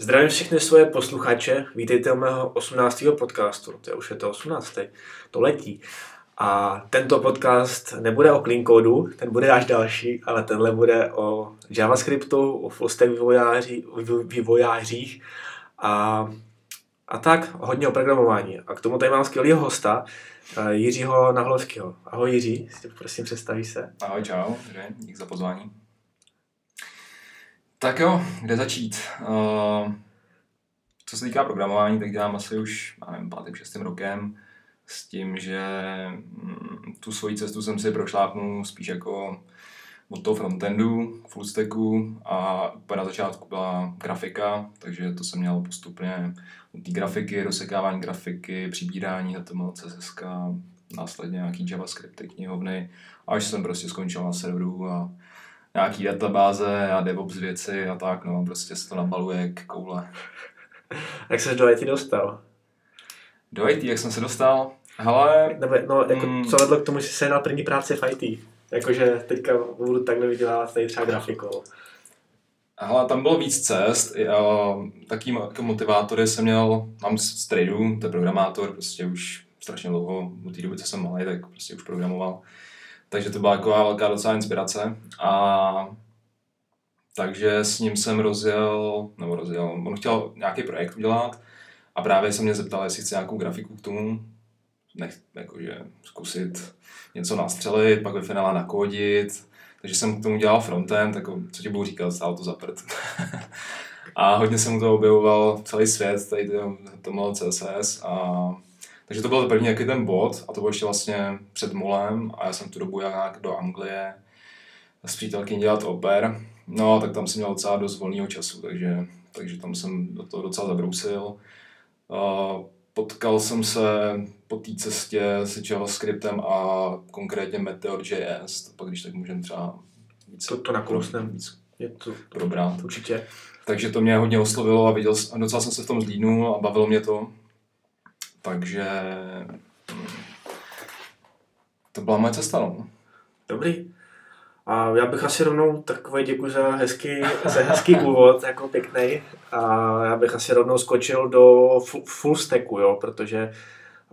Zdravím všechny svoje posluchače, vítejte u mého 18. podcastu, to je už je to 18. To letí. A tento podcast nebude o clean codu, ten bude až další, ale tenhle bude o JavaScriptu, o fullstack vývojáři, vývojářích a, a tak hodně o programování. A k tomu tady mám skvělého hosta, eh, Jiřího Nahlovského. Ahoj Jiří, prosím představí se. Ahoj, čau, dík za pozvání. Tak jo, kde začít? Uh, co se týká programování, tak dělám asi už, já nevím, pátým, šestým rokem s tím, že mm, tu svoji cestu jsem si prošlápnul spíš jako od toho frontendu, fullstacku a úplně na začátku byla grafika, takže to jsem měl postupně od té grafiky, rozsekávání grafiky, přibírání HTML, CSS, následně nějaký JavaScript, knihovny, až jsem prostě skončil na serveru a nějaký databáze a DevOps věci a tak, no, prostě se to nabaluje jak koule. Jak jsi do IT dostal? Do IT, jak jsem se dostal? Hele... Nebo, no, jako, mm, co vedlo k tomu, že jsi na první práci v IT? Jakože teďka budu takhle vydělávat tady třeba grafikou. Hele, tam bylo víc cest. Taký jako motivátory jsem měl, mám z tradu, to je programátor, prostě už strašně dlouho, od té doby, co jsem malý, tak prostě už programoval. Takže to byla jako velká docela inspirace. A takže s ním jsem rozjel, nebo rozjel, on chtěl nějaký projekt udělat a právě se mě zeptal, jestli chce nějakou grafiku k tomu, nech, jakože zkusit něco nastřelit, pak ve finále nakodit. Takže jsem k tomu dělal frontend, jako, co ti budu říkat, stálo to za prd. a hodně jsem mu to objevoval celý svět, tady to, to mělo CSS a takže to byl první jaký ten bod a to bylo ještě vlastně před molem a já jsem tu dobu nějak do Anglie s přítelkyní dělat oper. No, tak tam jsem měl docela dost volného času, takže, takže tam jsem do toho docela zabrousil. Uh, potkal jsem se po té cestě s JavaScriptem a konkrétně Meteor.js, to pak když tak můžeme třeba víc, to, to nakousnem. víc je to, probrat. Určitě. Takže to mě hodně oslovilo a viděl, a docela jsem se v tom zlídnul a bavilo mě to. Takže hm, to byla moje cesta, no. Dobrý. A já bych asi rovnou takový děkuji za hezký, za hezký úvod, jako pěkný. A já bych asi rovnou skočil do full stacku, jo, protože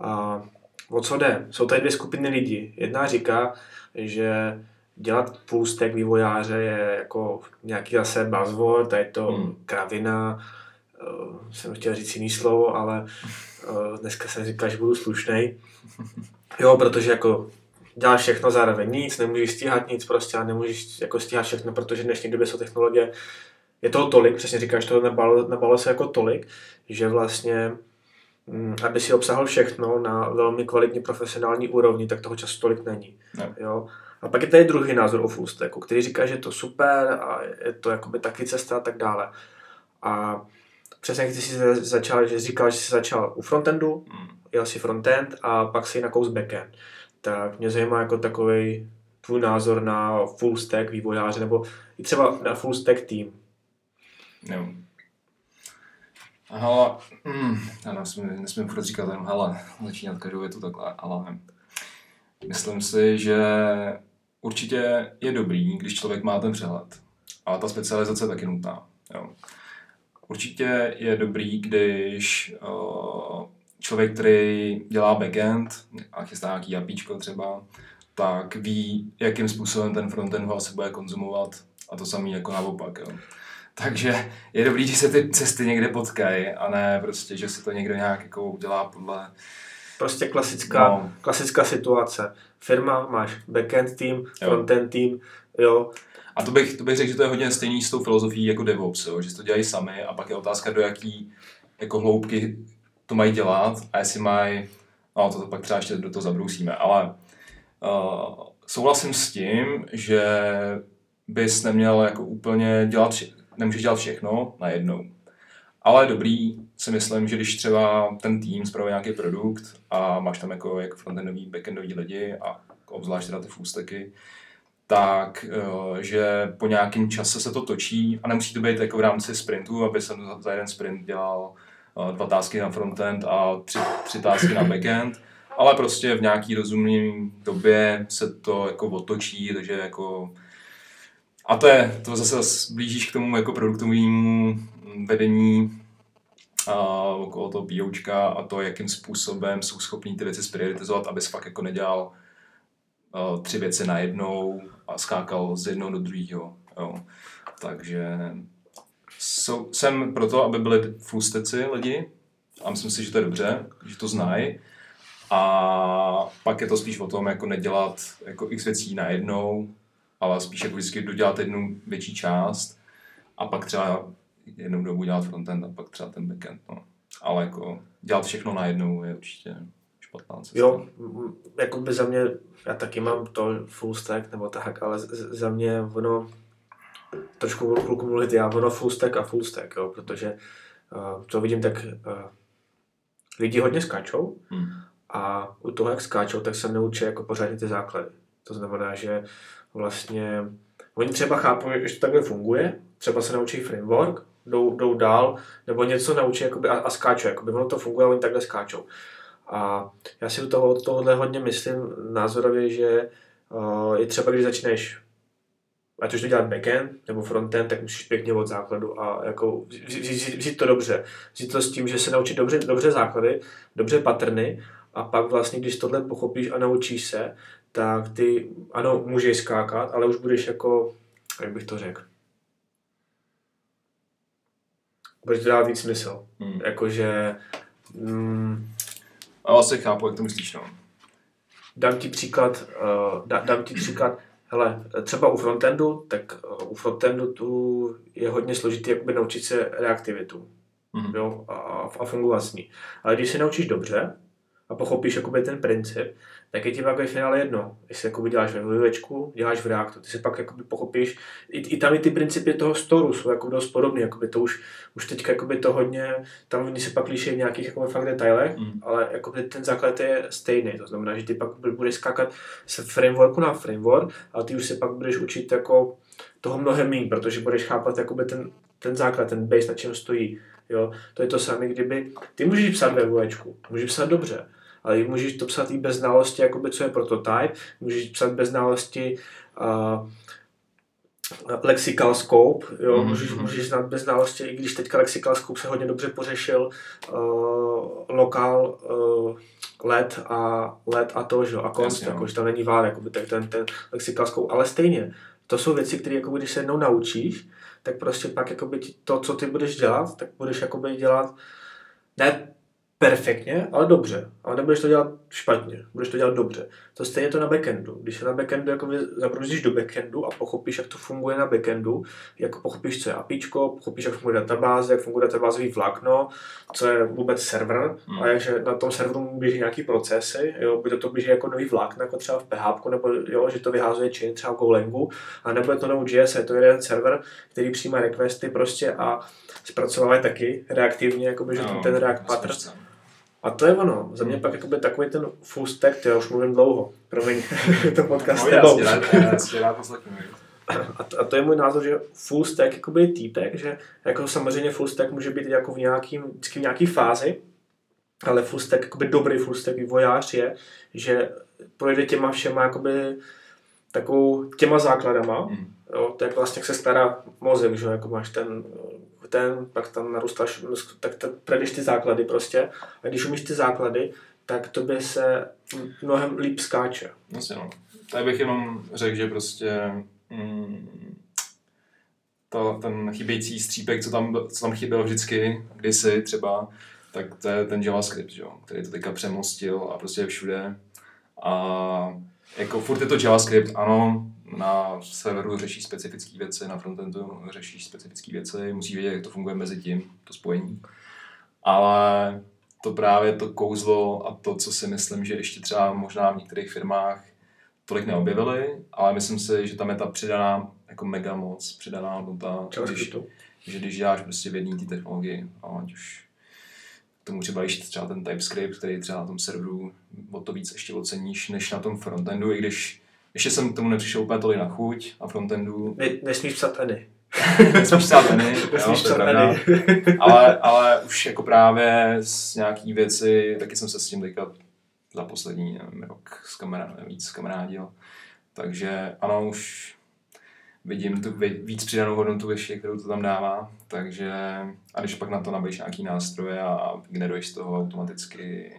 a, o co jde? Jsou tady dvě skupiny lidí. Jedna říká, že dělat full stack vývojáře je jako nějaký zase buzzword, je to hmm. kravina, uh, jsem chtěl říct jiný slovo, ale uh, dneska jsem říkal, že budu slušnej. Jo, protože jako děláš všechno zároveň nic, nemůžeš stíhat nic prostě a nemůžeš jako stíhat všechno, protože v dnešní době jsou technologie, je toho tolik, přesně říkáš, to nabalo, nabalo se jako tolik, že vlastně mm, aby si obsahl všechno na velmi kvalitní profesionální úrovni, tak toho času tolik není. Ne. Jo? A pak je tady druhý názor o full stacku, který říká, že je to super a je to jakoby taky cesta a tak dále. A přesně jak ty jsi začal, že říkal, že jsi začal u frontendu, mm. jel si frontend a pak si nakous backend tak mě zajímá jako takový tvůj názor na full stack vývojáře, nebo i třeba na full stack tým. Jo. Hele, mm, já nesmím, nesmím furt říkat jenom hele, začínat každou větu takhle, ale myslím si, že určitě je dobrý, když člověk má ten přehled. Ale ta specializace je taky nutná. Jo. Určitě je dobrý, když uh, člověk, který dělá backend a chystá nějaký APIčko třeba, tak ví, jakým způsobem ten frontend asi bude konzumovat a to samý jako naopak. Jo. Takže je dobrý, že se ty cesty někde potkají a ne prostě, že se to někdo nějak jako udělá podle... Prostě klasická, no. klasická situace. Firma, máš backend tým, frontend tým, jo. A to bych, to bych řekl, že to je hodně stejný s tou filozofií jako DevOps, jo, že to dělají sami a pak je otázka, do jaký jako hloubky to mají dělat a jestli mají, no to pak třeba ještě do toho zabrousíme, ale uh, souhlasím s tím, že bys neměl jako úplně dělat, nemůžeš dělat všechno najednou. Ale dobrý si myslím, že když třeba ten tým spravuje nějaký produkt a máš tam jako, jako frontendový, backendový lidi a obzvlášť teda ty fullstacky, tak uh, že po nějakém čase se to točí a nemusí to být jako v rámci sprintu, aby jsem za jeden sprint dělal dva tásky na frontend a tři, tři tásky na backend, ale prostě v nějaký rozumný době se to jako otočí, takže jako a to je, to zase blížíš k tomu jako produktovému vedení a okolo toho POčka a to, jakým způsobem jsou schopní ty věci sprioritizovat, abys fakt jako nedělal tři věci najednou a skákal z jednoho do druhého. Takže jsou, jsem proto, aby byli fusteci lidi a myslím si, že to je dobře, že to znají. A pak je to spíš o tom, jako nedělat jako x věcí najednou, ale spíš jako vždycky dodělat jednu větší část a pak třeba jednou dobu dělat frontend a pak třeba ten backend. No. Ale jako dělat všechno najednou je určitě špatná cesta. Jo, jako by za mě, já taky mám to full stack nebo tak, ale za mě ono, trošku chvilku mluvit já, ono full stack a full stack, jo, protože uh, co vidím, tak uh, lidi hodně skáčou hmm. a u toho, jak skáčou, tak se neučí jako pořádně ty základy. To znamená, že vlastně oni třeba chápou, že to takhle funguje, třeba se naučí framework, jdou, jdou dál, nebo něco naučí jakoby, a, a skáčou. Jakoby, ono to funguje, oni takhle skáčou. A já si u toho, od tohohle hodně myslím názorově, že uh, je třeba, když začneš ať už to dělat backend nebo frontend, tak musíš pěkně od základu a jako vzít to dobře. Vzít to s tím, že se naučit dobře, dobře základy, dobře patrny a pak vlastně, když tohle pochopíš a naučíš se, tak ty, ano, můžeš skákat, ale už budeš jako, jak bych to řekl, budeš to dát víc smysl. Hmm. Jakože... Mm, a vlastně chápu, jak to myslíš, no. Dám ti příklad, uh, da, dám ti příklad, hele, třeba u frontendu, tak uh, u frontendu tu je hodně složitý jakoby naučit se reaktivitu. Hmm. Jo, a, a fungovat s ní. Ale když se naučíš dobře a pochopíš jakoby ten princip, tak je ti pak ve finále jedno, jestli jakoby děláš ve vlivečku, děláš v Reactu, ty si pak jakoby pochopíš, i, i tam i ty principy toho storu jsou jako dost podobné, jakoby to už, už teďka jakoby to hodně, tam oni se pak liší v nějakých jakoby fakt detailech, mm. ale jakoby ten základ je stejný, to znamená, že ty pak budeš skákat se frameworku na framework, ale ty už se pak budeš učit jako toho mnohem méně, protože budeš chápat jakoby ten, ten základ, ten base, na čem stojí. Jo? To je to samé, kdyby ty můžeš psát ve vůječku, můžeš psát dobře, ale můžeš to psat i bez znalosti, jakoby, co je prototype, můžeš psat bez znalosti uh, lexical scope, jo, mm-hmm. můžeš, můžeš znát bez znalosti, i když teďka lexical scope se hodně dobře pořešil, uh, lokal, uh, let a let a to, že, a const, Jasně, jako, že tam není vár, jakoby, tak ten, ten lexical scope, ale stejně, to jsou věci, které jakoby, když se jednou naučíš, tak prostě pak jakoby, to, co ty budeš dělat, tak budeš jakoby dělat ne perfektně, ale dobře. Ale nebudeš to dělat špatně, budeš to dělat dobře. To stejně to na backendu. Když se na backendu jako zabrouzíš do backendu a pochopíš, jak to funguje na backendu, jako pochopíš, co je APIčko, pochopíš, jak funguje databáze, jak funguje databázový vlákno, co je vůbec server hmm. a že na tom serveru běží nějaký procesy, jo, bude to běží jako nový vlákno, jako třeba v PHP, nebo jo, že to vyházuje chain třeba v Golangu, a nebo je to Node.js, je to jeden server, který přijímá requesty prostě a zpracovává taky reaktivně, jakoby, že no, ten React pattern. A to je ono. Za mě pak jakoby takový ten full stack, já už mluvím dlouho. Promiň, to podcast no, tebou. A to, a to je můj názor, že full stack jakoby je týpek, že jako samozřejmě full stack může být jako v, nějakým, vždycky v nějaký fázi, ale full stack, jakoby dobrý full stack vývojář je, že projde těma všema jakoby takovou těma základama, mm. jo, to je vlastně, jak se stará mozek, že jako máš ten ten, pak tam narůstáš, tak to predeš ty základy prostě. A když umíš ty základy, tak to by se mnohem líp skáče. Vlastně no. Tady bych jenom řekl, že prostě mm, to, ten chybějící střípek, co tam, co tam chyběl vždycky, kdysi třeba, tak to je ten JavaScript, jo, který to teďka přemostil a prostě je všude. A jako furt je to JavaScript, ano, na serveru řeší specifické věci, na frontendu řeší specifické věci, musí vědět, jak to funguje mezi tím, to spojení. Ale to právě to kouzlo a to, co si myslím, že ještě třeba možná v některých firmách tolik neobjevili, ale myslím si, že tam je ta přidaná jako mega moc, přidaná hodnota, když, že když děláš prostě v jedné té technologii, ať už tomu třeba ještě třeba ten TypeScript, který třeba na tom serveru o to víc ještě oceníš, než na tom frontendu, i když ještě jsem k tomu nepřišel úplně tolik na chuť a frontendu. Ne, nesmíš psat any. nesmíš psát any, nesmíš jo, psat any. ale, ale už jako právě z nějaký věci, taky jsem se s tím teďka za poslední nevím, rok s kamarádem, víc s kamarádil. Takže ano, už vidím tu víc přidanou hodnotu ještě, kterou to tam dává. Takže, a když pak na to nabíš nějaký nástroje a generuješ z toho automaticky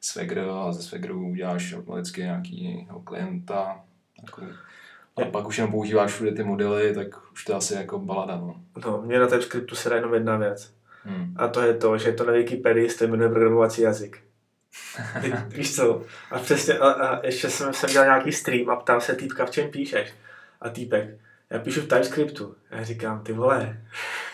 Swagger a ze Swaggeru uděláš automaticky nějakého klienta. Jako, a pak už jenom používáš všude ty modely, tak už to asi jako balada. No, no mě na TypeScriptu se dá jenom jedna věc. Hmm. A to je to, že to na Wikipedii se jmenuje programovací jazyk. Víš co? A přesně, a, a ještě jsem, jsem dělal nějaký stream a ptal se týpka, v čem píšeš. A týpek, já píšu v TypeScriptu. A já říkám, ty vole,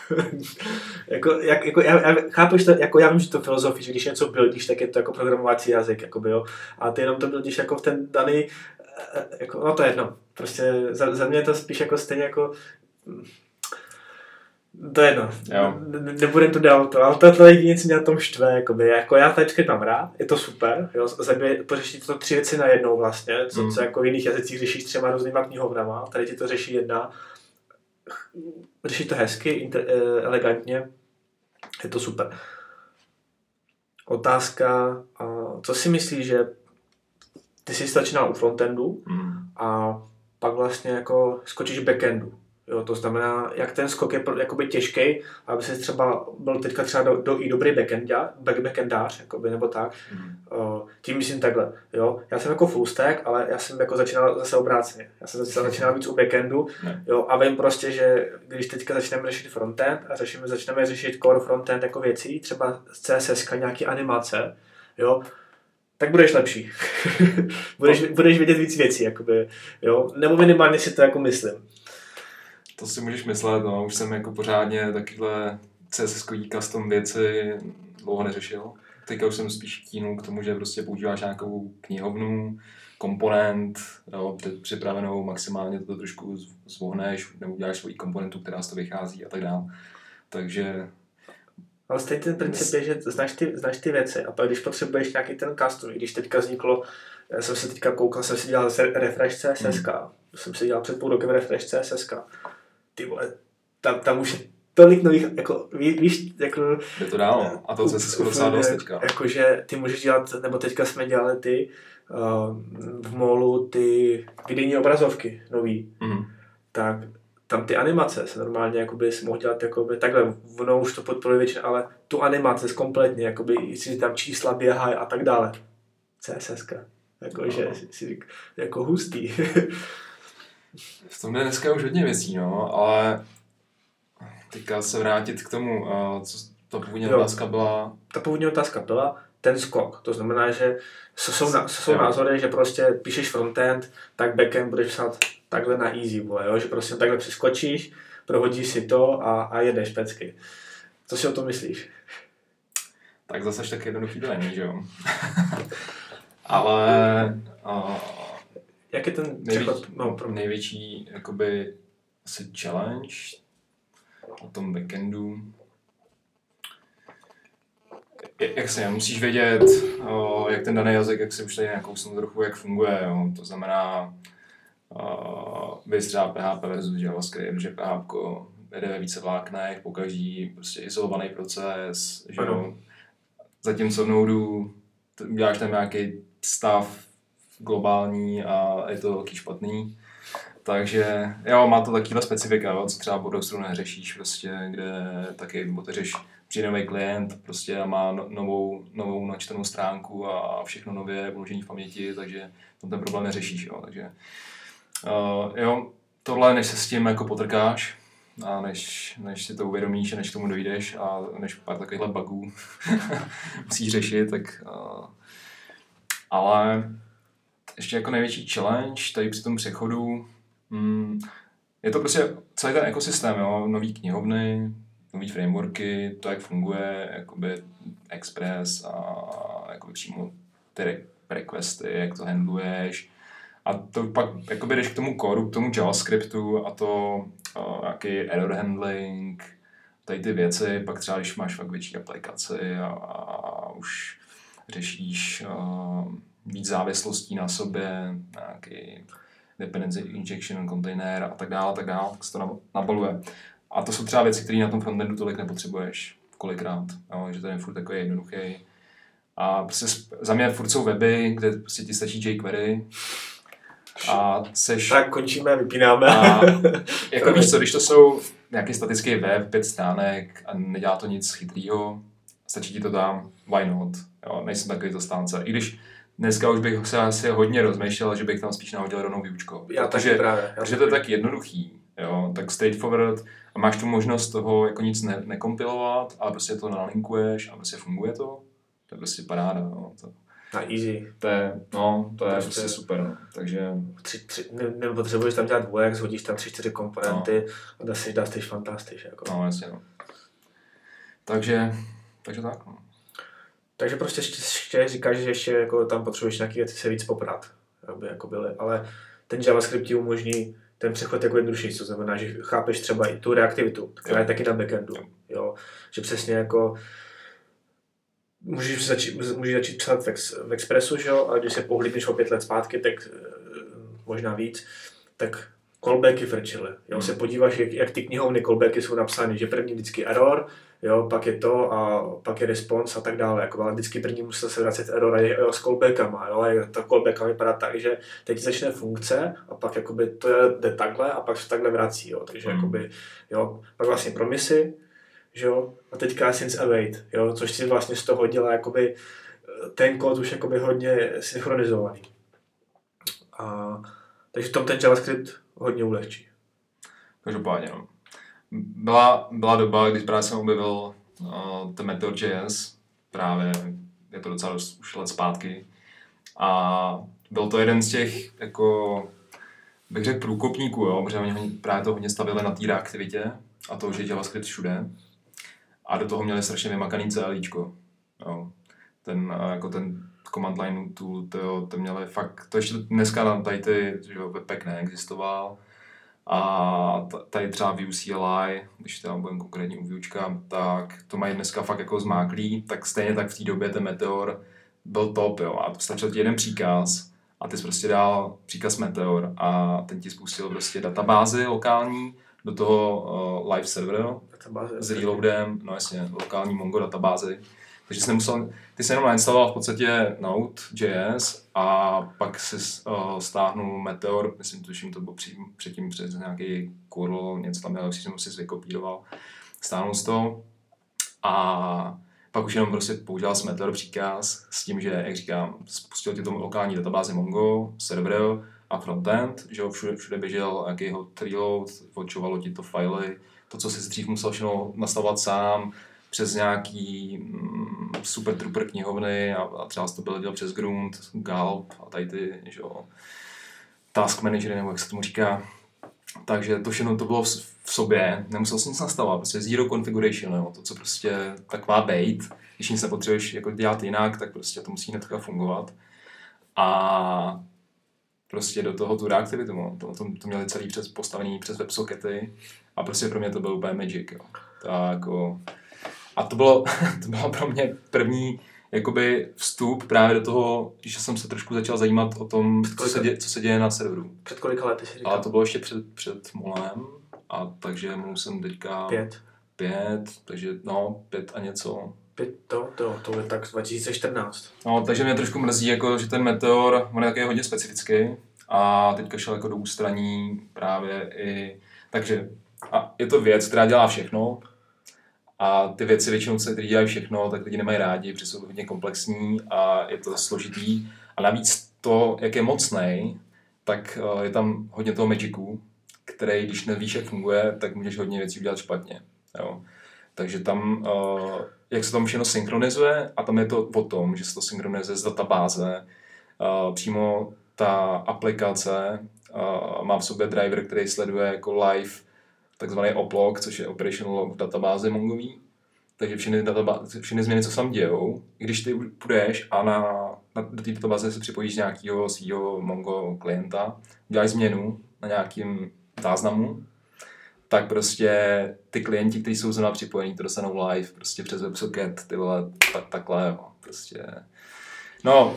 jako, jak, jako, já, já, chápu, že to, jako já vím, že to filozofii, že když něco buildíš, tak je to jako programovací jazyk, jako jo. A ty jenom to buildíš jako v ten daný, jako, no to je jedno. Prostě za, za mě je to spíš jako stejně jako, to je jedno. Ne, nebudem to dál to, ale to, to je něco mě na tom štve, jakoby. Jako já TypeScript mám rád, je to super, jo, zamě, pořešit to tři věci na jednou vlastně, co, mm. co jako v jiných jazycích řešíš třema různýma knihovnama, tady ti to řeší jedna řeší to hezky, inter, eh, elegantně, je to super. Otázka, co si myslíš, že ty jsi začínal u frontendu mm. a pak vlastně jako skočíš backendu. Jo, to znamená, jak ten skok je jakoby těžký, aby se třeba byl teďka třeba do, do, i dobrý backendář, back, backendář jakoby, nebo tak. Mm. Uh, tím myslím takhle. Jo. Já jsem jako full stack, ale já jsem jako začínal zase obráceně. Já jsem začínal, začínal víc u backendu jo, a vím prostě, že když teďka začneme řešit frontend a řešíme, začneme řešit core frontend jako věcí, třeba CSS, nějaký animace, jo, tak budeš lepší. budeš, budeš vědět víc věcí, jakoby, jo? nebo minimálně si to jako myslím. To si můžeš myslet, no, už jsem jako pořádně takovýhle css custom věci dlouho neřešil. Teďka už jsem spíš kínul k tomu, že prostě používáš nějakou knihovnu, komponent, jo, připravenou, maximálně to trošku zvohneš, nebo uděláš svoji komponentu, která z toho vychází a tak dále. Takže ale stejně ten princip je, že znáš ty, znáš ty věci a pak když potřebuješ nějaký ten custom, když teďka vzniklo, já jsem se teďka koukal, jsem si dělal refresh CSS, mm. jsem si dělal před půl rokem refresh CSS, ty vole, tam, tam už tolik nových, jako, ví, víš, jako... Je to dál, a to se skoro docela dost teďka. Jakože ty můžeš dělat, nebo teďka jsme dělali ty uh, v molu ty videní obrazovky nový, mm. tak tam ty animace se normálně jakoby mohl dělat jakoby, takhle, ono už to podporuje většina, ale tu animace kompletně, jakoby, jestli tam čísla běhají a tak dále. CSS. Jakože, no. si, jako hustý. v tom je dneska už hodně věcí, no, ale teďka se vrátit k tomu, co ta původní otázka byla. Ta původní otázka byla ten skok. To znamená, že jsou, na, jsou názory, že prostě píšeš frontend, tak backend budeš psát takhle na easy, boy, jo? že prostě takhle přeskočíš, prohodíš si to a, a jedeš pecky. Co si o tom myslíš? Tak zase tak jednoduchý to není, že jo? Ale uh, jak je ten největší, přechod? No, pro největší jakoby, asi challenge o tom backendu. Jak se musíš vědět, o, jak ten daný jazyk, jak se už tady nějakou trochu, jak funguje. Jo. To znamená, vy třeba PHP versus JavaScript, že PHP jede ve více vláknech, pokaždý prostě izolovaný proces, že jo. Zatímco v Node uděláš tam nějaký stav globální a je to velký špatný. Takže jo, má to takovýhle specifika, jo, co třeba Bodoxru neřešíš, prostě, kde taky otevřeš přijde nový klient prostě má no, novou, novou načtenou stránku a všechno nově vložení v paměti, takže tam ten problém neřešíš. Jo, takže uh, jo, tohle, než se s tím jako potrkáš, a než, než si to uvědomíš a než k tomu dojdeš a než pár takovýchhle bugů musíš řešit, tak uh, ale ještě jako největší challenge tady při tom přechodu, hmm, je to prostě celý ten ekosystém, jo? nový knihovny, nový frameworky, to, jak funguje jakoby Express a jakoby přímo ty requesty, jak to handluješ. A to pak jakoby jdeš k tomu kódu, k tomu JavaScriptu a to uh, jaký error handling, tady ty věci, pak třeba když máš fakt větší aplikaci a, a už řešíš uh, víc závislostí na sobě, nějaký dependency injection container a tak dále, tak dále, tak se to nabaluje. A to jsou třeba věci, které na tom frontendu tolik nepotřebuješ kolikrát, jo, že to je furt takový jednoduchý. A prostě za mě furt jsou weby, kde prostě ti stačí jQuery a seš... Tak končíme, vypínáme. A jako víš co, když to jsou nějaký statický web, pět stránek a nedělá to nic chytrýho, stačí ti to tam, why not? Jo, nejsem takový to stánce. I když dneska už bych se asi hodně rozmýšlel, že bych tam spíš nahodil rovnou výučkou. Já protože, taky právě. Já protože to je tak jednoduchý, jo, tak straightforward a máš tu možnost toho jako nic ne, nekompilovat, ale prostě to nalinkuješ a prostě funguje to. To je prostě paráda. Jo. To, Na easy. to je, no, to je Prostě- prostě super. No. Takže Tři, tři, ne, nepotřebuješ tam dělat dvojek, hodíš tam tři, čtyři komponenty a dá si, dá fantastiš. Jako. No, jasně, no. Takže, takže tak, no. Takže prostě ještě, ještě říkáš, že ještě jako tam potřebuješ nějaké věci se víc poprat, aby jako byly, ale ten JavaScript ti umožní ten přechod jako jednodušší, to znamená, že chápeš třeba i tu reaktivitu, která je taky na backendu, Jo. že přesně jako můžeš začít, můžeš začít psát v, ex, v Expressu, že jo, a když se pohlídneš o pět let zpátky, tak eh, možná víc, tak callbacky frčily. Jo, se podíváš, jak, jak ty knihovny callbacky jsou napsány, že první vždycky error, jo, pak je to a pak je response a tak dále. Jako, ale vždycky první musí se vracet error jo, s callbackama. Jo, a ta callbacka vypadá tak, že teď začne funkce a pak jakoby to jde takhle a pak se takhle vrací. Jo, takže Hmm. jakoby, jo, pak vlastně promisy, že jo, a teďka since await, jo, což si vlastně z toho dělá jakoby ten kód už jakoby hodně synchronizovaný. A, takže v tom ten JavaScript hodně ulehčí. Každopádně, no. Byla, byla doba, kdy právě jsem objevil uh, ten Meteor.js, právě je to docela dost už let zpátky. A byl to jeden z těch, jako, bych řekl, průkopníků, jo, protože oni právě to hodně stavili na té reaktivitě a to, že je JavaScript všude. A do toho měli strašně vymakaný CLIčko. Jo. Ten, uh, jako ten command line tool, to, jo, to měli fakt, to ještě dneska nám tady ty, že jo, webpack neexistoval, a tady třeba Vue CLI, když teda budeme konkrétně u Vuečka, tak to mají dneska fakt jako zmáklý, tak stejně tak v té době ten Meteor byl top, jo, a stačil ti jeden příkaz a ty jsi prostě dal příkaz Meteor a ten ti spustil prostě databázi lokální do toho uh, live serveru Databáze. s reloadem, no jasně, lokální Mongo databázi. Takže jsi nemusel, ty jsi jenom nainstaloval v podstatě Node.js a pak si uh, stáhnul Meteor, myslím, tuším, to bylo při, předtím přes nějaký curl, něco tam měl, jsem si vykopíroval, stáhnul z to a pak už jenom prostě používal s Meteor příkaz s tím, že, jak říkám, spustil ti tomu lokální databázi Mongo, server a frontend, že jo, všude, všude běžel nějaký hot reload, ti to filey, to, co si dřív musel všechno nastavovat sám, přes nějaký mm, super trooper knihovny a, a třeba to byl dělal přes Grunt, Galp a tady ty, že jo, task managery, nebo jak se tomu říká. Takže to všechno to bylo v, v sobě, nemusel si nic nastavovat, prostě zero configuration, jo, to, co prostě tak má být, když nic nepotřebuješ jako dělat jinak, tak prostě to musí hnedka fungovat. A prostě do toho tu reaktivitu, no. to, to, to měli celý přes postavený přes WebSockety a prostě pro mě to byl úplně magic, jo. Tak, jako, a to bylo, to bylo pro mě první jakoby vstup právě do toho, že jsem se trošku začal zajímat o tom, co se, děje, co se děje na serveru. Před kolika lety si říkal? Ale to bylo ještě před, před Molem, a takže mu jsem teďka Pět. pět, takže no, pět a něco. Pět, to, to, to je tak 2014. No, takže mě trošku mrzí, jako, že ten Meteor, on je taky hodně specifický a teďka šel jako do ústraní právě i, takže a je to věc, která dělá všechno a ty věci většinou, se, které dělají všechno, tak lidi nemají rádi, protože jsou hodně komplexní a je to složitý a navíc to, jak je mocný, tak eh, je tam hodně toho magicu, který, když nevíš, jak funguje, tak můžeš hodně věcí udělat špatně. Jo. Takže tam, uh, jak se tam všechno synchronizuje, a tam je to o tom, že se to synchronizuje z databáze, uh, přímo ta aplikace má v sobě driver, který sleduje jako live takzvaný oplog, což je operational log v databázi Mongový. Takže všechny, databáze, všechny změny, co se tam dějou, když ty půjdeš a na, na, do té databáze se připojíš nějakého svého Mongo klienta, uděláš změnu na nějakým záznamu, tak prostě ty klienti, kteří jsou zrovna připojení, to dostanou live, prostě přes WebSocket, ty vole, tak, takhle, jo, prostě. No,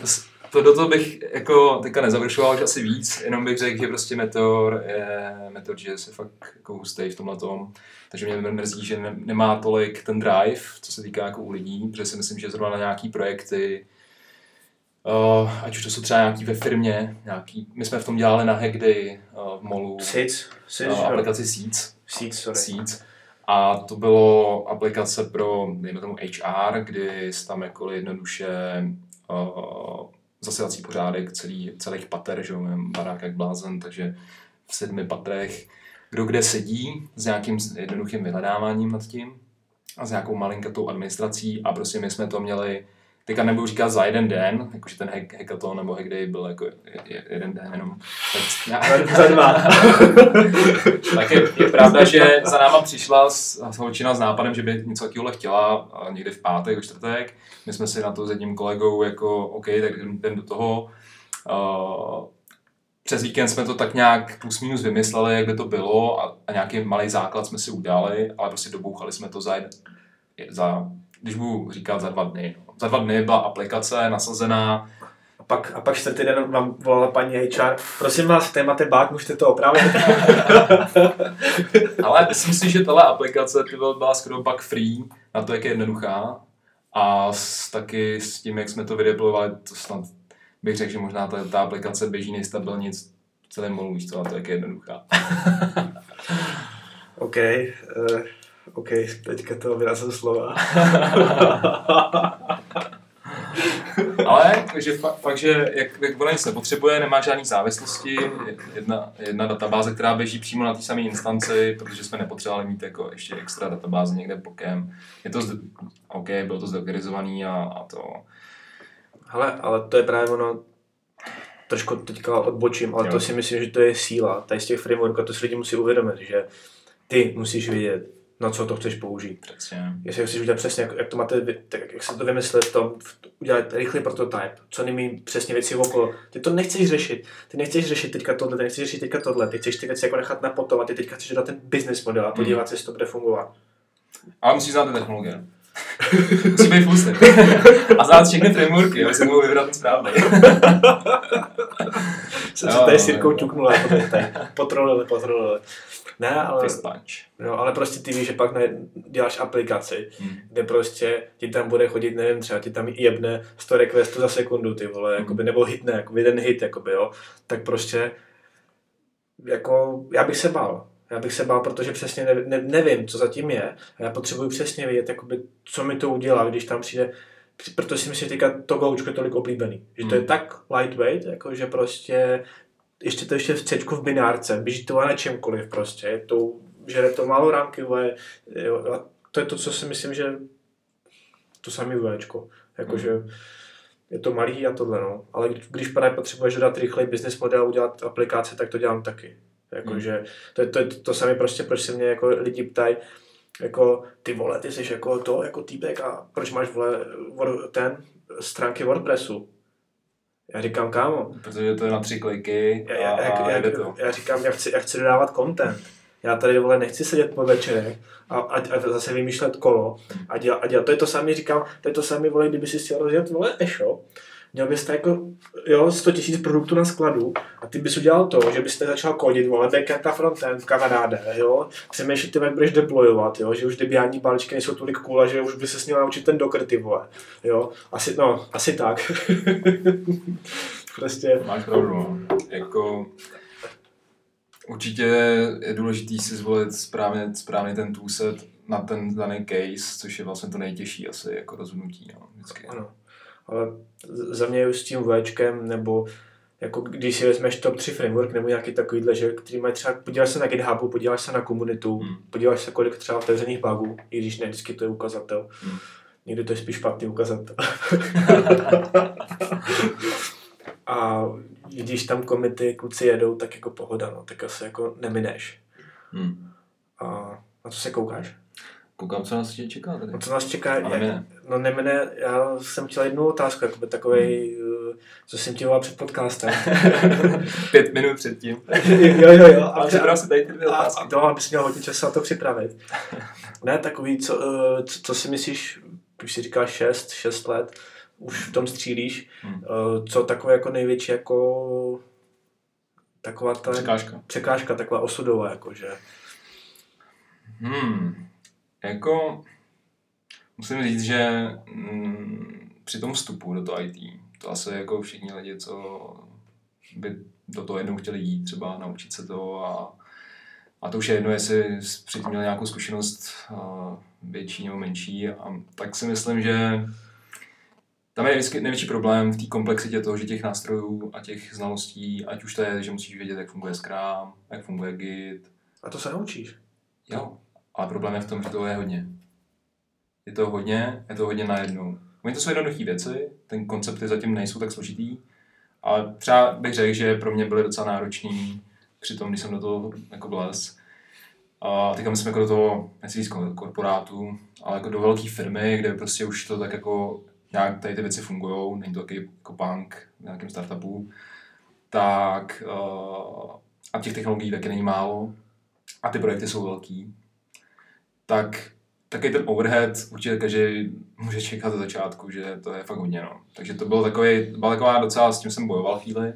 to do toho bych jako teďka nezavršoval už asi víc, jenom bych řekl, že prostě Meteor je, Meteor JS je fakt jako hustý v tomhle tom, takže mě mrzí, že ne, nemá tolik ten drive, co se týká jako u lidí, protože si myslím, že zrovna na nějaký projekty Uh, ať už to jsou třeba nějaký ve firmě, nějaký, my jsme v tom dělali na Hackday uh, v molu Seeds. Seeds, uh, aplikaci Seeds. Seeds, sorry. Seeds. A to bylo aplikace pro, dejme tomu, HR, kdy jsi tam jako jednoduše uh, zasedací pořádek celý, celých pater, že jo, barák jak blázen, takže v sedmi patrech, kdo kde sedí, s nějakým jednoduchým vyhledáváním nad tím a s nějakou malinkatou administrací a prostě my jsme to měli teďka nebudu říkat za jeden den, jakože ten hack, hackathon nebo hack day byl jako je- je- jeden den jenom. Tak, Za- dva. tak je, je, pravda, že za náma přišla s, s holčina s nápadem, že by něco takového chtěla někdy v pátek, v čtvrtek. My jsme si na to s jedním kolegou jako OK, tak jdem do toho. Uh, přes víkend jsme to tak nějak plus minus vymysleli, jak by to bylo a, a nějaký malý základ jsme si udělali, ale prostě dobouchali jsme to za, jeden, za když budu říkat za dva dny. No. Za dva dny byla aplikace nasazená, A pak, a pak čtvrtý den vám volala paní HR, prosím vás, tady máte bák, můžete to opravit? Ale myslím si, že tahle aplikace ty byla skoro bug free na to, jak je jednoduchá. A s, taky s tím, jak jsme to vydeployovali, to snad bych řekl, že možná ta, ta aplikace běží nejstabilněji v celém molu, víš co, a to, jak je jednoduchá. OK, uh, OK, teďka to vyrazil slova. Ale takže fakt, fakt že jak, jak ona nic nepotřebuje, nemá žádný závislosti, je jedna, jedna databáze, která běží přímo na té samé instanci, protože jsme nepotřebovali mít jako ještě extra databáze někde bokem. Je to, zde, OK, bylo to zdoktorizovaný a, a to, Hele, ale to je právě ono, trošku teďka odbočím, ale Jo. to si myslím, že to je síla tady z těch frameworků, a to si lidi musí uvědomit, že ty musíš vědět, na co to chceš použít. přesně. Jestli chceš udělat přesně, jak, jak to máte, tak jak se to vymyslet v, udělat rychlý prototyp, co nejméně přesně věci okolo. Ty to nechceš řešit. Ty nechceš řešit teďka tohle, ty nechceš řešit teďka tohle. Ty chceš ty věci jako nechat na potom a ty teďka chceš dát ten business model a podívat se, jestli to bude fungovat. Ale musí znát ty technologie. musí být full. A znát všechny frameworky, aby se mohl vybrat ten správný. Jsem se tady jo, s Jirkou jo. ťuknul, tady. Potrolili, potrolili. Ne, ale, Fist punch. no, ale prostě ty víš, že pak ne, děláš aplikaci, Hmm. kde prostě ti tam bude chodit, nevím, třeba ti tam jebne 100 requestů za sekundu, ty vole, jakoby, nebo hitne, jako jeden hit, jakoby, jo, tak prostě, jako, já bych se bál. Já bych se bál, protože přesně ne, ne, nevím, co zatím je. A já potřebuji přesně vědět, jakoby, co mi to udělá, když tam přijde. Proto si myslím, že teďka to goučko je tolik oblíbený. Že to je Hmm. tak lightweight, jako že prostě ještě to ještě v C v binárce, běží to na čemkoliv prostě. Je to, žere to málo rámky, jo, a to je to, co si myslím, že to samý Včko. Jakože je to malý a tohle, no. Ale když, právě potřebuješ dodat rychlej business model, udělat aplikace, tak to dělám taky. Jakože to je to, je to samé prostě, proč se mě jako lidi ptají, jako ty vole, ty jsi jako to, jako týpek a proč máš vole ten stránky WordPressu? Já říkám, kámo, Protože to je na tři kliky a, já, já, a jde to. já říkám, já chci, já chci dodávat content. Já tady vole nechci sedět po večerech a, a, a zase vymýšlet kolo a dělat, a dělat. To je to samé, říkám, to je to samé, vole, kdyby si chtěl rozjet, vole, e-shop, měl bys tady jako, jo, 100 000 produktů na skladu a ty bys udělal to, že bys tady začal kodit, vole, backend a frontend, kamaráde, jo, přemýšlet, ty, jak budeš deployovat, jo, že už debiální balíčky nejsou tolik cool že už by se měl naučit ten docker, ty vole, jo, asi, no, asi tak. prostě, Máš pravdu, no. Jako, určitě je důležitý si zvolit správně, správně ten toolset na ten daný case, což je vlastně to nejtěžší asi jako rozhodnutí, no, vždycky. Ano. Ale za mě už s tím Včkem, nebo jako když si vezmeš top 3 framework nebo nějaký takovýhle, že, který mají třeba, podíváš se na GitHubu, podíváš se na komunitu, Hmm. podíváš se, kolik třeba otevřených bugů, i když ne vždycky to je ukazatel. Hmm. Někdy to je spíš špatný ukazatel. A když tam komity kluci jedou, tak jako pohoda, no, tak asi jako nemineš. Hmm. A na co se koukáš? Koukám, co nás ještě čeká tady. No, co nás čeká? Ale ne. No nemine, já jsem chtěl jednu otázku, jakoby takovej, hmm. co jsem ti před podcastem. Pět minut předtím. jo, jo, jo. A připrav si tady ty dvě otázky. a to abys měl hodně času na to připravit. Ne, takový, co, eh, co, co si myslíš, když si říkáš 6, 6 let, už v tom střílíš, Hmm. eh, co takové jako největší jako taková ta Překážka. překážka taková osudová, jakože. Hmm. Jako, musím říct, že mm, při tom vstupu do toho IT, to asi jako všichni lidi, co by do toho jednou chtěli jít, třeba naučit se to a, a to už je jedno, jestli předtím měl nějakou zkušenost uh, větší nebo menší, a tak si myslím, že tam je vždycky největší problém v té komplexitě toho, že těch nástrojů a těch znalostí, ať už to je, že musíš vědět, jak funguje Scrum, jak funguje Git. A to se naučíš. Jo, ale problém je v tom, že toho je hodně. Je to hodně, je to hodně najednou. Oni to jsou jednoduché věci, ten koncepty zatím nejsou tak složitý, ale třeba bych řekl, že pro mě byly docela náročný při tom, když jsem do toho jako vlez. A teďka myslím jako do toho, nechci říct korporátu, ale jako do velké firmy, kde prostě už to tak jako nějak tady ty věci fungují, není to taky jako bank v nějakém startupu, tak uh, a těch technologií taky není málo a ty projekty jsou velký, tak taky ten overhead určitě každý může čekat za začátku, že to je fakt hodně. No. Takže to bylo takový, byla taková docela, s tím jsem bojoval chvíli.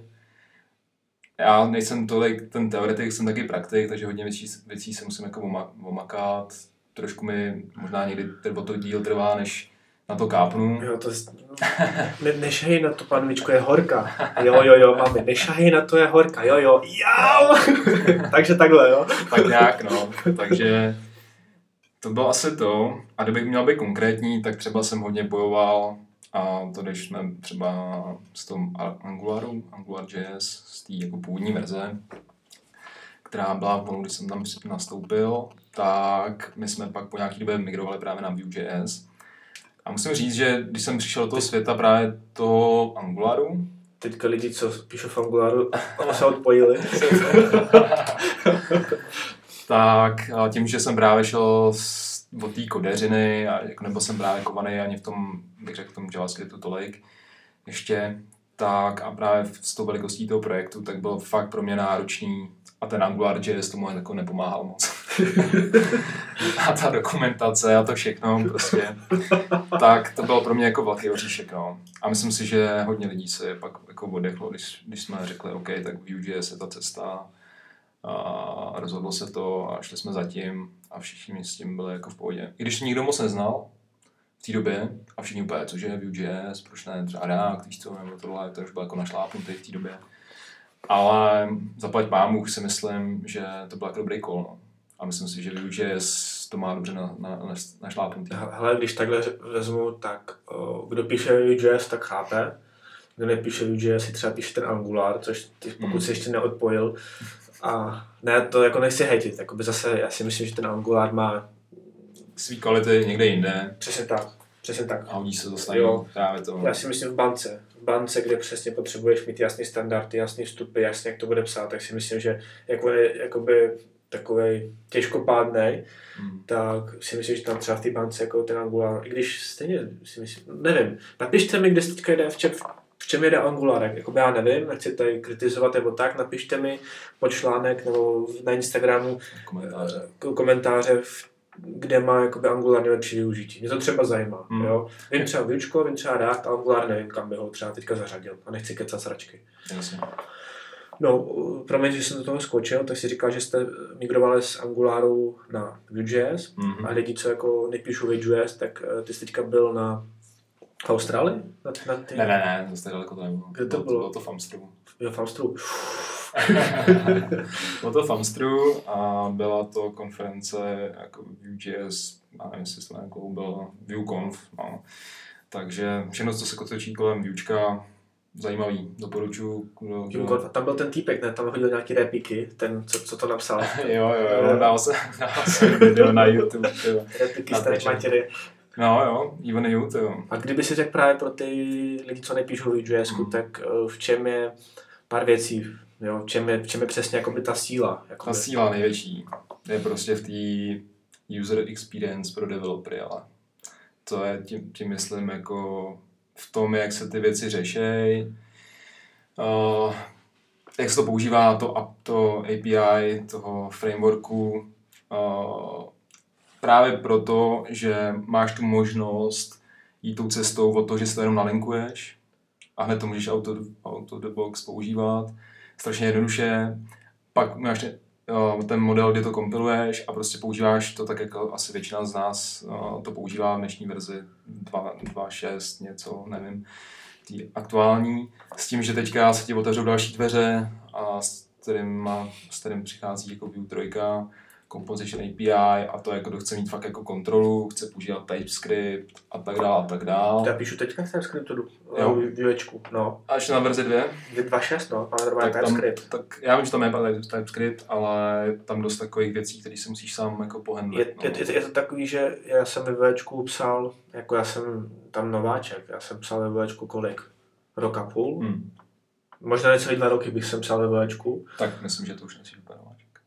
Já nejsem tolik ten teoretik, jsem taky praktik, takže hodně věcí, věcí se musím jako omakat. Trošku mi možná někdy to díl trvá, než na to kápnu. Jo, to ne, nešahej na to, panvičko, je horka. Jo, jo, jo, máme, nešahej na to, je horka, jo, jo, jo. Takže takhle, jo. tak nějak, no. Takže to bylo asi to. A kdybych měl být konkrétní, tak třeba jsem hodně bojoval a to když jsme třeba s tom Angularu, AngularJS, z té jako původní verze, která byla v když jsem tam nastoupil, tak my jsme pak po nějaký době migrovali právě na Vue.js. A musím říct, že když jsem přišel do toho světa právě toho Angularu, teďka lidi, co píšou v Angularu, se odpojili. tak tím, že jsem právě šel od té kodeřiny, a jako nebyl jsem právě kovaný ani v tom, bych řekl, v tom JavaScriptu tolik ještě, tak a právě s tou velikostí toho projektu, tak bylo fakt pro mě náročný a ten AngularJS tomu jako nepomáhal moc. a ta dokumentace a to všechno prostě, tak to bylo pro mě jako velký oříšek, no. A myslím si, že hodně lidí se pak jako odechlo, když, když jsme řekli, OK, tak Vue.js je ta cesta, a rozhodlo se to a šli jsme za tím a všichni s tím byli jako v pohodě. I když nikdo moc neznal v té době a všichni úplně, cože je Vue.js, proč ne třeba React, víš co, nebo tohle, to už bylo jako našlápnutý v té době. Ale zaplať pámu si myslím, že to byl jako dobrý call. No. A myslím si, že Vue.js to má dobře na, na, na, našlápnutý. Hele, když takhle vezmu, tak kdo píše Vue.js, tak chápe. Kdo nepíše Vue.js, si třeba píše ten Angular, což ty, pokud hmm. se ještě neodpojil, a ne, to jako nechci hejtit, by zase já si myslím, že ten Angular má svý kvality někde jinde. Přesně tak. Přesně tak. A hodí se to jo. právě to. Já si myslím v bance. V bance, kde přesně potřebuješ mít jasný standardy, jasný vstupy, jasně jak to bude psát, tak si myslím, že jako je jakoby takový těžkopádný, hmm. tak si myslím, že tam třeba v té bance jako ten Angular, i když stejně si myslím, nevím, napište mi, kde teďka jde v, čem, v čem jede Angular, jako já nevím, nechci tady kritizovat nebo tak, napište mi pod článek nebo na Instagramu komentáře, eh, komentáře v kde má jakoby Angular nejlepší využití. Mě to třeba zajímá. Mm. Jo? Vím třeba Vuečko, vím třeba React, Angular nevím, kam by ho třeba teďka zařadil. A nechci kecat sračky. Jasně. No, promiň, že jsem do toho skočil, tak si říkal, že jste migrovali z Angularu na Vue.js mm-hmm. a lidi, co jako nepíšou Vue.js, tak eh, ty jsi teďka byl na v Austrálii? Na, na ty... Ne, ne, ne, zase daleko to nebylo. Kde to bylo? Bylo to v Amstru. Jo, v Amstru. bylo to v Amstru a byla to konference jako Vue.js, a nevím, jestli to nějakou byl VueConf, no. Takže všechno, co se kotočí kolem Vuečka, zajímavý, doporučuji. Kdo, kdo... Tam byl ten týpek, ne? Tam hodil nějaký repiky, ten, co, co to napsal. jo, jo, jo, dál se, dál se video na YouTube. repiky staré matěry. No jo, even you, to jo. A kdyby si řekl právě pro ty lidi, co nepíšou Vue.js, mm. tak eh, v čem je pár věcí, jo? V, čem je, v čem je přesně jakoby ta síla? Jakoby. Ta síla největší je prostě v té user experience pro developery, ale to je tím, tím myslím jako v tom, jak se ty věci řešejí, uh, jak se to používá, to, to API toho frameworku, uh, právě proto, že máš tu možnost jít tou cestou od toho, že se to jenom nalinkuješ a hned to můžeš auto, auto the box používat. Strašně jednoduše. Pak máš ten model, kde to kompiluješ a prostě používáš to tak, jako asi většina z nás to používá v dnešní verzi 2.6, něco, nevím. tý aktuální, s tím, že teďka se ti otevřou další dveře a s kterým, s kterým přichází jako Vue 3, Composition API a to jako kdo chce mít fakt jako kontrolu, chce používat TypeScript a tak dále a tak dále. Já píšu teďka v TypeScriptu, Jo. Vuečku, no. Až na verzi 2, 2.6, no, máme normálně tak, tam, TypeScript. tak já vím, že tam je TypeScript, ale je tam dost takových věcí, které si musíš sám jako Je, pohendlit. je, je, je, to takový, že já jsem ve psal, jako já jsem tam nováček, já jsem psal ve kolik? Rok a půl? Hmm. Možná necelý dva roky bych jsem psal ve. Tak myslím, že to už nesmíš úplně nováček.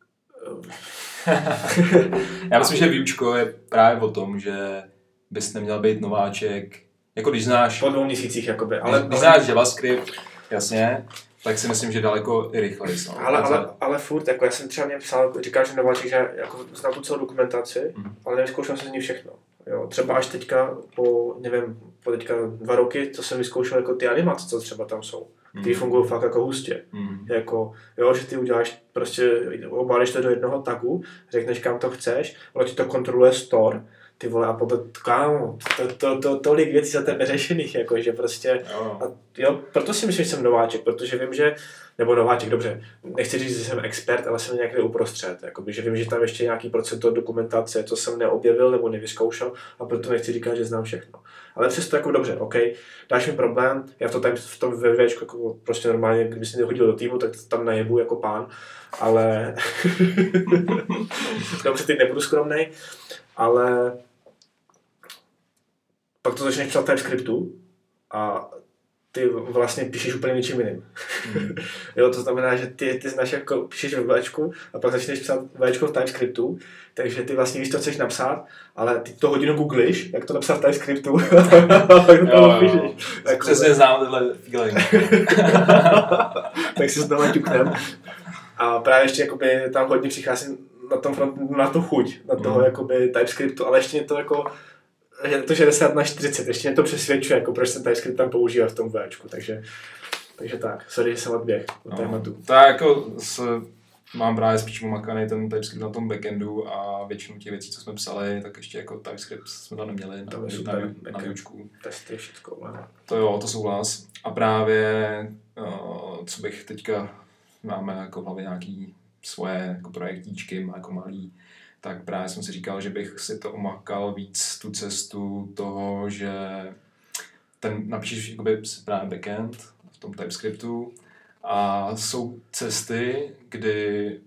Já myslím, že výučko je právě o tom, že bys neměl být nováček, jako když znáš, Po dvou měsících, jakoby. ale, když znáš JavaScript, jasně, tak si myslím, že daleko i rychleji. No. ale, ale, ale, furt, jako já jsem třeba mě psal, říkal, že nováček, že jako znám tu celou dokumentaci, Mhm. ale nevyzkoušel jsem z ní všechno. Jo, třeba až teďka po, nevím, po teďka dva roky, co jsem vyzkoušel jako ty animace, co třeba tam jsou. Ty Mm. fungují fakt jako hustě. Mm. Jako, jo, že ty uděláš prostě, obálíš to do jednoho tagu, řekneš kam to chceš, ale ti to kontroluje store, ty vole, a potom, kámo, to, to, to, tolik věcí za tebe řešených, jako, že prostě, Jo. a jo, proto si myslím, že jsem nováček, protože vím, že, nebo nováček, dobře, nechci říct, že jsem expert, ale jsem někde uprostřed, jakoby, že vím, že tam ještě nějaký procento dokumentace, co jsem neobjevil nebo nevyzkoušel a proto nechci říkat, že znám všechno. Ale přesto jako dobře, OK, dáš mi problém, já to tam, v tom VVčku jako prostě normálně, kdyby si mě hodil do týmu, tak tam najebu jako pán, ale dobře, teď nebudu skromnej, ale pak to začneš psát TypeScriptu a ty vlastně píšeš úplně něčím jiným. Mm. Jo, to znamená, že ty, ty znáš jako píšeš ve Včku a pak začneš psát Včko v TypeScriptu, takže ty vlastně víš, co chceš napsat, ale ty to hodinu googlíš, jak to napsat v TypeScriptu a pak to Jo, jo. napíšeš. Jako- Přesně znám tenhle feeling. tak si znovu ťuknem. A právě ještě jakoby, tam hodně přicházím na tom na tu chuť, na toho Mm. jakoby TypeScriptu, ale ještě mě to jako je to 60 na 40, ještě mě to přesvědčuje, jako proč jsem TypeScript tam používá v tom Včku, takže, takže tak, sorry, že jsem odběh od No, tématu. je jako s, mám právě spíš umakaný ten TypeScript na tom backendu a většinu těch věcí, co jsme psali, tak ještě jako TypeScript jsme tam neměli na, To na, super, na, na výučku. Testy, všechno. To jo, to souhlas. A právě, uh, co bych teďka, máme jako v hlavě nějaký svoje jako projektíčky, jako malý, tak právě jsem si říkal, že bych si to umakal víc tu cestu toho, že ten napíšeš jakoby právě backend v tom TypeScriptu a jsou cesty, kdy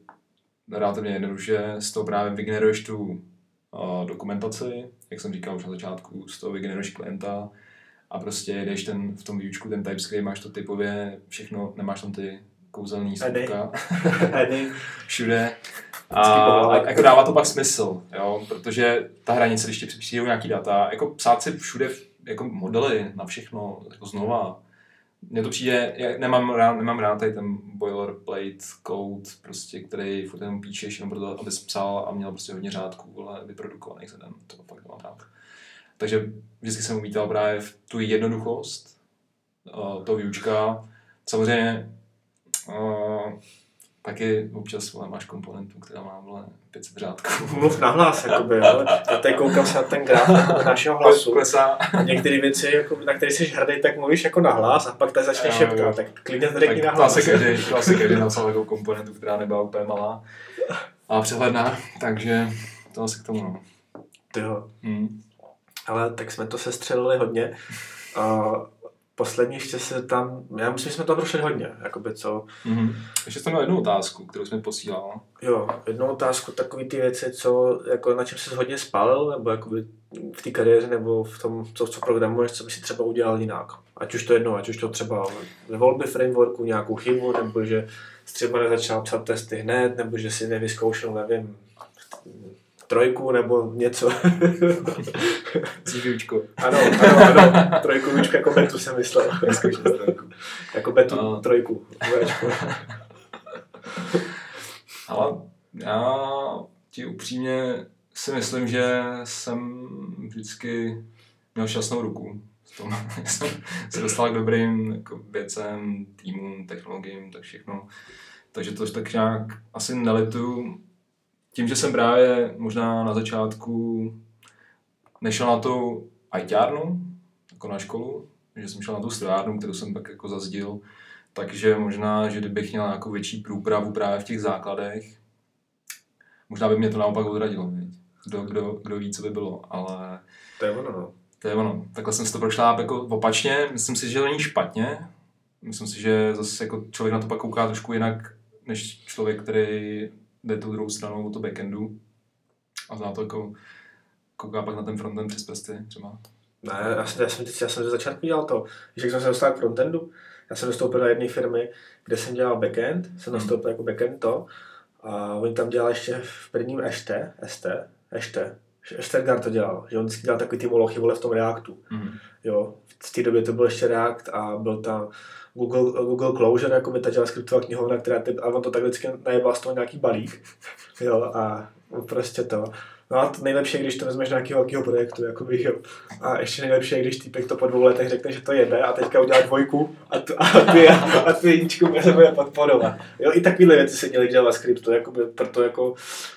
relativně jednoduše z toho právě vygeneruješ tu uh, dokumentaci, jak jsem říkal už na začátku, z toho vygeneruješ klienta a prostě jedeš ten, v tom výučku ten TypeScript, máš to typově všechno, nemáš tam ty kouzelný slůvka všude. A, a jako dává to pak smysl, jo? protože ta hranice, když ti přijdou nějaký data, jako psát si všude jako modely na všechno, jako znova, mně to přijde, já nemám rád, nemám rád tady ten boilerplate code, prostě, který furt jenom píšeš, jenom proto, abys psal a měl prostě hodně řádků, ale vyprodukovaných za den, to fakt nemám rád. Takže vždycky jsem uvítal právě v tu jednoduchost uh, toho výučka. Samozřejmě uh, taky občas vole, máš komponentu, která má vole, 500 řádků. Mluv nahlas, jakoby, jo. Já tady koukám se na ten graf jakoby, našeho hlasu. Klesá. A některé věci, jako, na které jsi hrdý, tak mluvíš jako nahlas a pak tady začneš šeptat. Tak klidně to řekni nahlas. klasi každý, klasi každý napsal takovou komponentu, která nebyla úplně malá, ale přehledná, takže to asi k tomu. No. Jo. Hmm. Ale tak jsme to sestřelili hodně. A poslední ještě se tam, já myslím, že jsme to prošli hodně, jakoby co, Mm-hmm. Ještě jsem měl jednu otázku, kterou jsem mi posílal. jo, jednu otázku, takový ty věci, co, jako na čem jsi hodně spálil, nebo jakoby v té kariéře, nebo v tom, co, co programuješ, co by si třeba udělal jinak. Ať už to jedno, ať už to třeba ve volbě frameworku nějakou chybu, nebo že třeba nezačal psat testy hned, nebo že si nevyzkoušel, nevím, trojku nebo něco. Cívičko. ano, ano, ano, trojku víčku jako betu jsem myslel. Jako betu No. trojku. Ale já ti upřímně si myslím, že jsem vždycky měl šťastnou ruku. V tom jsem se dostal k dobrým jako věcem, týmům, technologiím, tak všechno. Takže to tak nějak asi nelitu. Tím, že jsem právě možná na začátku nešel na tu ITárnu, jako na školu, že jsem šel na tu strojárnu, kterou jsem tak jako zazdil, takže možná, že kdybych měl nějakou větší průpravu právě v těch základech, možná by mě to naopak odradilo, viď? Kdo, kdo, kdo ví, co by bylo, ale To je ono, no. to je ono. Takhle jsem si to prošla jako opačně, myslím si, že to není špatně, myslím si, že zase jako člověk na to pak kouká trošku jinak, než člověk, který jde tou druhou stranou do backendu a zná to jako kouká pak na ten frontend přes prsty třeba. Ne, já jsem, já jsem, já jsem ze začátku dělal to, že když jsem se dostal k frontendu, já jsem dostoupil do jedné firmy, kde jsem dělal backend, jsem nastoupil jako backend to, a oni tam dělali ještě v prvním ještě, ST, ještě, Estergard to dělal, že on vždycky dělal takový ty molochy vole v tom Reactu. Mm. Jo, v té době to byl ještě React a byl tam Google, Google Closure, jako by ta JavaScriptová knihovna, která ty, a on to tak vždycky najebal z toho nějaký balík. Jo, a prostě to. No a to nejlepší je, když to vezmeš nějakého velkého projektu, jakoby, jo. A ještě nejlepší je, když týpek to po dvou letech řekne, že to jebe a teďka udělá dvojku a tu, a ty, a tu jedničku se bude podporovat. Jo, i takovéhle věci se dělají v JavaScriptu, jakoby, proto jako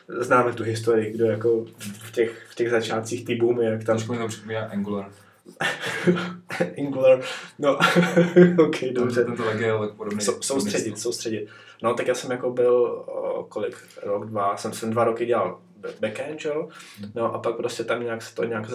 známe tu historii, kdo jako v těch, v těch začátcích ty boomy, jak tam Trošku mi to připomíná Angular. Angular, no, ok, dobře. Tento leg je ale podobný. Sou- soustředit, soustředit. No tak já jsem jako byl, kolik, rok, dva, jsem, jsem dva roky dělal backend, jo? No a pak prostě tam nějak se to nějak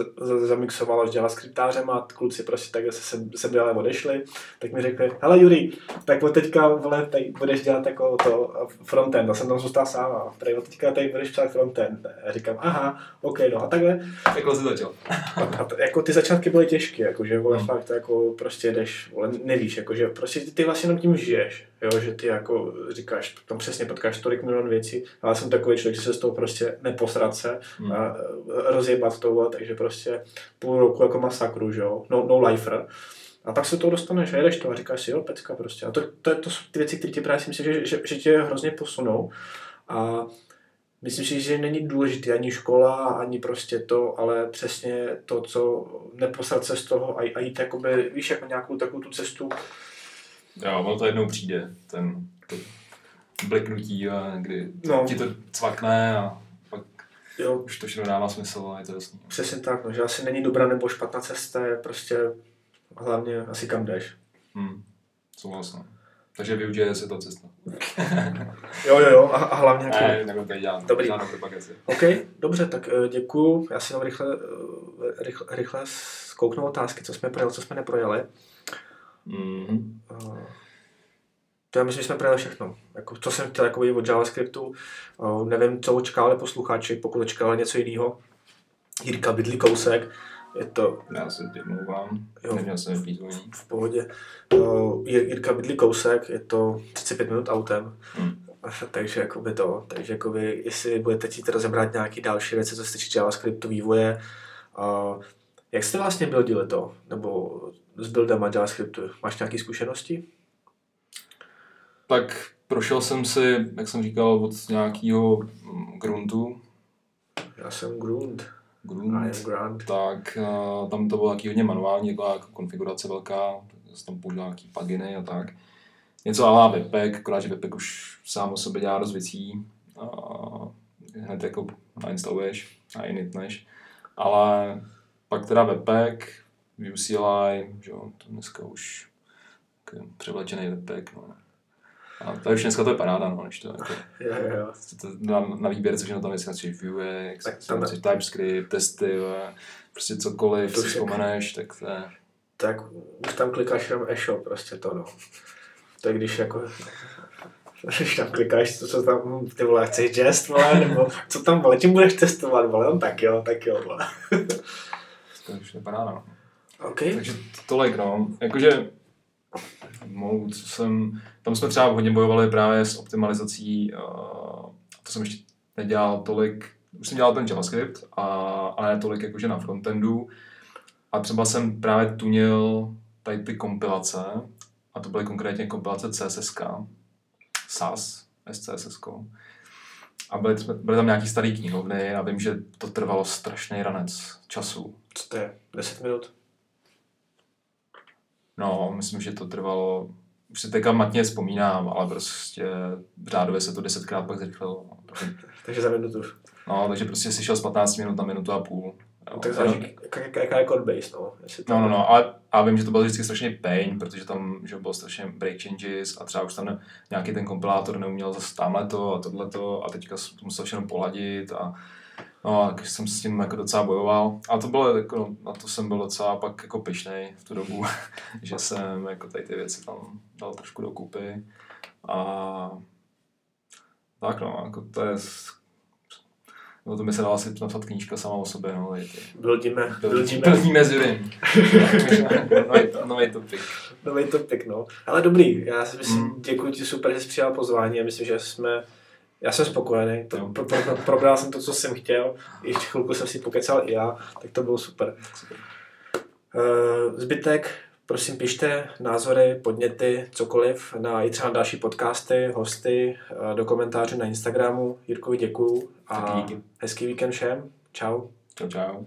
zamixovalo s javascriptářem a kluci prostě tak se, se, se dále odešli, tak mi řekli, hele Juri, tak od teďka vole, tady budeš dělat jako to frontend, a jsem tam zůstal sám a tady od teďka tady budeš dělat frontend. A říkám, aha, ok, no a takhle, Takhle jsi začal. a, a to, jako ty začátky byly těžké, jakože vole, Hmm. fakt jako prostě jdeš, vole, nevíš, jakože prostě ty, ty vlastně jenom tím žiješ, jo, že ty jako říkáš, tam přesně potkáš tolik milion věcí, ale jsem takový člověk, že se z toho prostě neposrat se Hmm. a e, rozjebat to, takže prostě půl roku jako masakru, že jo, no, no lifer. A pak se to dostaneš a jedeš to a říkáš si, jo, pecka prostě. A to, to, to jsou ty věci, které ti právě si myslím, že, že, že tě hrozně posunou. A Myslím si, že není důležitý ani škola, ani prostě to, ale přesně to, co neposrat se z toho a, a jít jakoby, víš, jako nějakou takovou tu cestu. Jo, ono to jednou přijde, ten to bliknutí, a kdy No. ti to cvakne a pak Jo, už to všechno dává smysl a je to jasný. přesně tak, no, že asi není dobrá nebo špatná cesta, je prostě hlavně asi kam jdeš. Hmm. Souhlasím. Takže využije se to cesta. Jo, jo, jo, a, a hlavně jako... Ne, nebudu tady dělat Dobrý. žádnou propagaci. OK, dobře, tak eh, děkuju. Já si jenom rychle, eh, rychle, rychle zkouknu otázky, co jsme projeli, co jsme neprojeli. Mhm. Eh, To já myslím, že jsme projeli všechno. Jako, co jsem chtěl jako od JavaScriptu, eh, nevím, co očekávali posluchači, pokud očekávali něco jiného. Jirka Bydlí kousek, je to Já se Jo. neměl jsem vypízvání. v pohodě. Eh, Jir- Jirka Bydlí kousek, je to 35 minut autem. Hmm. takže jakoby to, takže jakoby, jestli budete chtít rozebrat nějaký další věci, co se týče JavaScriptu vývoje, uh, jak jste vlastně buildili to, nebo s buildem JavaScriptu, máš nějaké zkušenosti? Tak prošel jsem si, jak jsem říkal, od nějakého gruntu. Já jsem Grunt. Am Grant. tak uh, tam to bylo taky hodně manuální, taková konfigurace velká, jsem tam použil nějaký pluginy a tak. Něco ala Webpack, akorát, že Webpack už sám o sobě dělá dost věcí. A hned jako nainstaluješ a initneš. Ale pak teda Webpack, UCLI, že jo, to dneska už převlečený Webpack, no. A to už dneska to je paráda, no, než to jako, Jo, jo, jo. to, na, na výběr, což na tam jestli chceš Vuex, Tak tak chceš TypeScript, testy, a prostě cokoliv To si vzpomeneš, tak to je... Tak už tam klikáš jenom e-shop, prostě to no. To je když jako když tam klikáš, co, co tam, ty vole, chceš jest, vole, nebo co tam, vole, tím budeš testovat, vole, no tak jo, tak jo, vole. To už je paráda, no. OK, Takže to- tolik, no. Jakože, mou, co jsem, tam jsme třeba hodně bojovali právě s optimalizací, uh, to jsem ještě nedělal tolik, už jsem dělal ten JavaScript, a, ale ne tolik jakože na frontendu. A třeba jsem právě tunil tady ty kompilace, a to byly konkrétně kompilace CSSK, SAS, SCSS. A byly, byly tam nějaký starý knihovny a vím, že to trvalo strašný ranec času. co to je, 10 minut? No, myslím, že to trvalo, už si teďka matně vzpomínám, ale prostě řádově se to desetkrát pak zrychlilo. Takže za minutu. No, takže prostě si šel z 15 minut na minutu a půl. Jo. Tak záleží, jaká, jaká je codebase, no. Jestli to... No, no, no, ale a vím, že to byl vždycky strašně pain, protože tam že bylo strašně break changes a třeba už tam nějaký ten kompilátor neuměl zase tamhle to a tohleto a teďka to musel všechno poladit a No, tak jsem s tím jako docela bojoval. A to bylo, jako, no, na to jsem byl docela pak jako pišnej v tu dobu, že jsem jako tady ty věci tam dal trošku dokupy. A tak no, jako to je No to by se dala asi napsat knížka sama o sobě, no. Bildíme. Bildíme s Jurym. Nový topik. Nový topik, no. Ale dobrý, já si myslím, mm. děkuji ti super, že jsi přijal pozvání a myslím, že jsme já jsem spokojený, to, pro, pro, pro, probral jsem to, co jsem chtěl, ještě chvilku jsem si pokecal i já, tak to bylo super. Uh, zbytek, prosím pište názory, podněty, cokoliv na i třeba další podcasty, hosty, uh, do komentářů na Instagramu. Jirkovi děkuju a hezký víkend všem. Čau. Čau, čau.